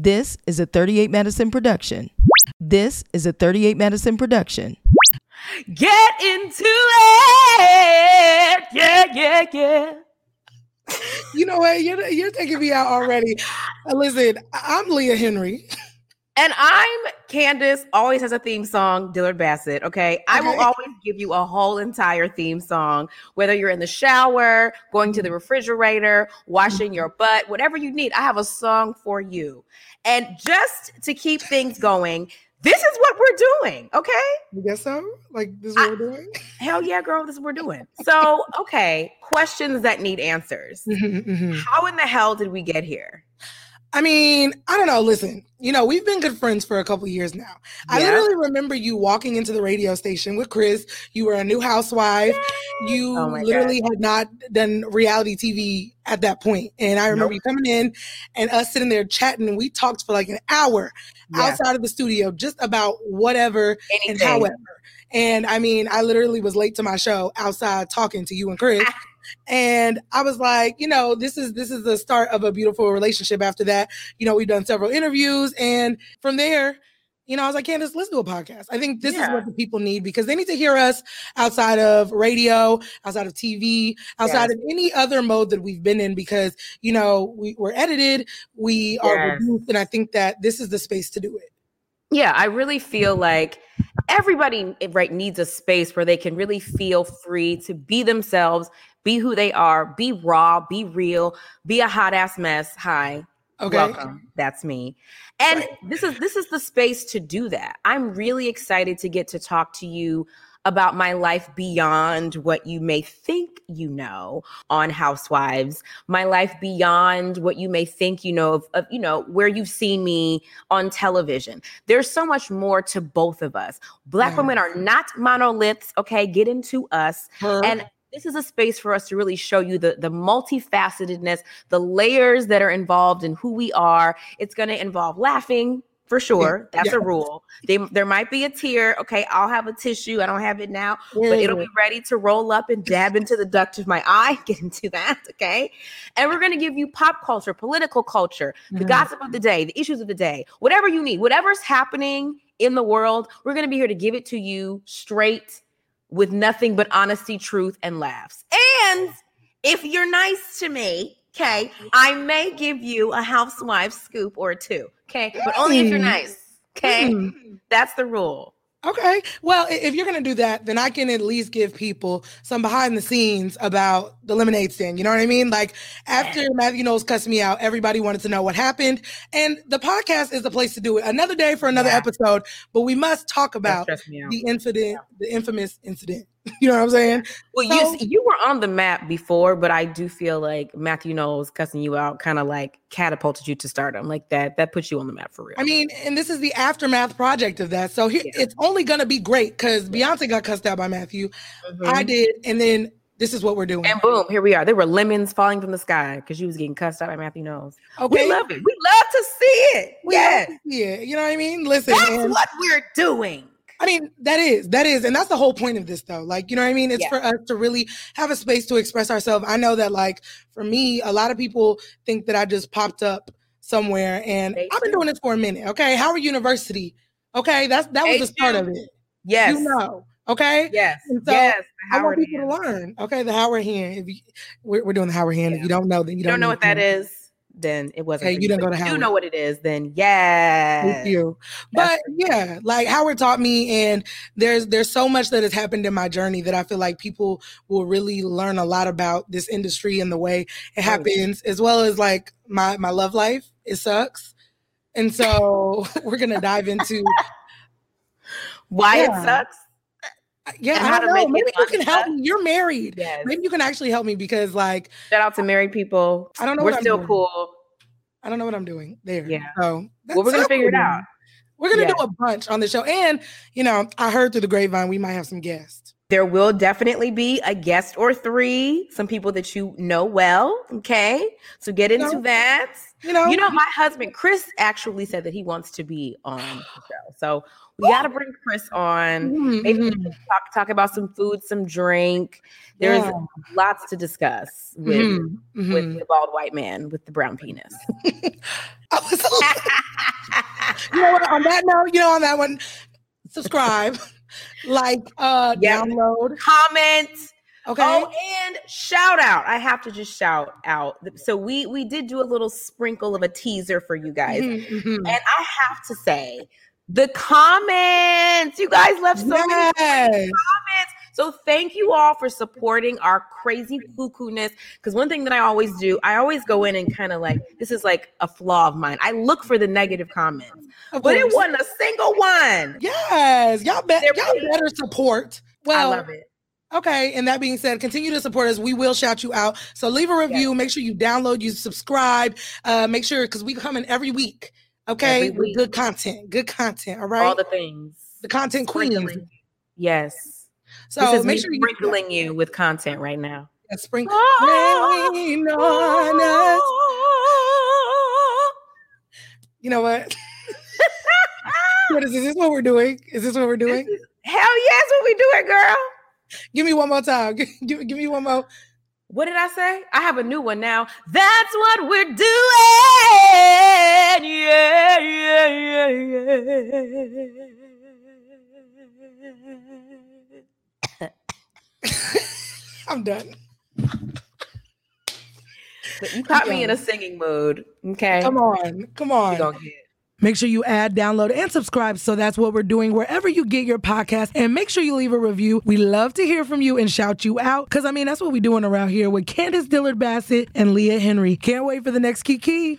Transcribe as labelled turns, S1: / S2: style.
S1: This is a 38 Medicine production. This is a 38 Medicine production.
S2: Get into it. Yeah, yeah, yeah.
S3: You know what? You're, you're taking me out already. Uh, listen, I'm Leah Henry.
S2: And I'm Candiace, always has a theme song, Dillard Bassett. Okay. I will always give you a whole entire theme song, whether you're in the shower, going to the refrigerator, washing your butt, whatever you need. I have a song for you. And just to keep things going, this is what we're doing. Okay.
S3: You guess so? Like this is what we're doing?
S2: Hell yeah, girl. This is what we're doing. So, okay. Questions that need answers.
S3: Mhm, mhm.
S2: How in the hell did we get here?
S3: I mean, I don't know. Listen, you know, we've been good friends for a couple years now. I literally remember you walking into the radio station with Chris. You were a new housewife. You
S2: Oh
S3: literally had not done reality TV at that point. And I remember
S2: Nope.
S3: you coming in and us sitting there chatting. We talked for like an hour
S2: Yeah.
S3: outside of the studio just about whatever and however. And I mean, I literally was late to my show outside talking to you and Chris. And I was like, you know, this is this is the start of a beautiful relationship. After that, you know, we've done several interviews, and from there, you know, I was like, Candiace, let's do a podcast. I think this is what the people need because they need to hear us outside of radio, outside of TV, outside
S2: Yes.
S3: of any other mode that we've been in because, you know, we, we're edited, we are
S2: Yes.
S3: produced, and I think that this is the space to do it.
S2: Yeah, I really feel like everybody eh, right needs a space where they can really feel free to be themselves, be who they are, be raw, be real, be a hot ass mess. Hi,
S3: Okay.
S2: welcome. That's me. And
S3: Right.
S2: this is this is the space to do that. I'm really excited to get to talk to you about my life beyond what you may think you know on housewives. My life beyond what you may think you know of, of you know where you've seen me on television. There's so much more to both of us. Black women are not monoliths okay? Get into us.
S3: Her-
S2: and this is a space for us to really show you the the multifacetedness the layers that are involved in who we are. It's going to involve laughing for sure that's
S3: yeah.
S2: a rule they, there might be a tear okay i'll have a tissue i don't have it now but it'll be ready to roll up and dab into the duct of my eye get into that okay and we're going to give you pop culture political culture the
S3: Mhm.
S2: gossip of the day the issues of the day whatever you need whatever's happening in the world we're going to be here to give it to you straight with nothing but honesty truth and laughs and if you're nice to me okay i may give you a housewife scoop or two okay but only if you're
S3: Mm.
S2: nice okay
S3: Mm.
S2: that's the rule
S3: Okay. Well, if you're going to do that, then I can at least give people some behind the scenes about the lemonade stand. You know what I mean? Like after Matthew Knowles cussed me out, everybody wanted to know what happened. And the podcast is the place to do it. Another day for another
S2: Yeah.
S3: episode, but we must talk about
S2: stressed me out.
S3: the incident, the infamous incident. You know what I'm saying?
S2: Well,
S3: So-
S2: you you were on the map before, but I do feel like Matthew Knowles cussing you out kind of like catapulted you to stardom. Like that, that puts you on the map for real.
S3: I mean, and this is the aftermath project of that. So here,
S2: Yeah.
S3: it's only going to be great because Beyonce got cussed out by Matthew.
S2: Mhm.
S3: I did. And then this is what we're doing.
S2: and boom, here we are. There were lemons falling from the sky because you was getting cussed out by Matthew Knowles.
S3: okay.
S2: We love it. We love to see it.
S3: We
S2: yeah,
S3: love to see it. You know what I mean? Listen.
S2: that's
S3: and-
S2: what we're doing.
S3: I mean, that is, that is, and that's the whole point of this though. Like, you know what I mean? It's
S2: Yeah.
S3: for us to really have a space to express ourselves. I know that like for me, a lot of people think that I just popped up somewhere and
S2: They
S3: I've been
S2: do.
S3: doing this for a minute. Okay. Howard University. Okay. That's that was
S2: They
S3: the start
S2: do.
S3: of it.
S2: Yes.
S3: You know. Okay.
S2: Yes.
S3: And so,
S2: yes.
S3: I want people
S2: hand.
S3: to learn. Okay. The Howard hand. If you, we're, we're doing the Howard hand. If you don't know, then you
S2: You
S3: don't,
S2: don't know what that is, then it wasn't. For
S3: you didn't go to
S2: if you know what it is, then yeah.
S3: Thank you. But yeah, like Howard taught me, and there's there's so much that has happened in my journey that I feel like people will really learn a lot about this industry and the way it happens, as well as like my my love life. It sucks, and so we're gonna dive into
S2: Why
S3: Yeah.
S2: it sucks.
S3: Uh,
S2: yeah.
S3: I
S2: how to
S3: don't know.
S2: make
S3: Maybe you can help me. You're married.
S2: Yes.
S3: Maybe you can actually help me because like
S2: Shout out to married people.
S3: I don't know
S2: We're
S3: what I'm
S2: still
S3: doing.
S2: cool.
S3: I don't know what I'm doing there.
S2: Yeah.
S3: So
S2: Well, we're gonna figure it out.
S3: We're gonna
S2: Yeah.
S3: do a bunch on the show, and you know, I heard through the grapevine we might have some guests.
S2: There will definitely be a guest or three, some people that you know well. Okay. So get into
S3: No.
S2: that.
S3: You know,
S2: You know, my husband, Chris, actually said that he wants to be on the show. So we got to bring Chris on.
S3: Mhm,
S2: Maybe we
S3: mhm.
S2: talk, talk about some food, some drink. There's
S3: Yeah.
S2: lots to discuss with,
S3: Mhm,
S2: with
S3: mhm.
S2: the bald white man with the brown penis.
S3: I was you know what? On that note, you know, on that one, subscribe, like, uh,
S2: Yep.
S3: download.
S2: Comment.
S3: Okay.
S2: Oh, and shout out. I have to just shout out. So we we did do a little sprinkle of a teaser for you guys.
S3: Mhm, mhm.
S2: And I have to say, the comments, you guys left so many comments. So thank you all for supporting our crazy cuckoo-ness. Because one thing that I always do, I always go in and kind of like, this is like a flaw of mine. I look for the negative comments, but it wasn't a single one.
S3: Yes, y'all
S2: They're
S3: y'all better support. Well,
S2: I love it.
S3: okay. And that being said, continue to support us. We will shout you out. So leave a review. Make sure you download, you subscribe. Uh, make sure because we come in every week. Okay,
S2: Every week.
S3: good content. Good content. All right.
S2: All the things.
S3: the content queens.
S2: Yes.
S3: So
S2: this is
S3: make sure you
S2: sprinkling you with content right now.
S3: yeah, sprinkle rain on us. You know what? what is this? Is this what we're doing? Is this what we're doing?
S2: Hell yes, what we doing, girl.
S3: Give me one more time. Give, give, give me one more.
S2: What did I say? I have a new one now. That's what we're doing. Yeah, yeah, yeah, yeah.
S3: I'm done.
S2: But you caught me in a singing mood. Okay.
S3: Come on. Come on. Make sure you add, download, and subscribe. So that's what we're doing wherever you get your podcast. And make sure you leave a review. We love to hear from you and shout you out. Cause I mean, that's what we're doing around here with Candiace Dillard Bassett and Leah Henry. Can't wait for the next Kiki.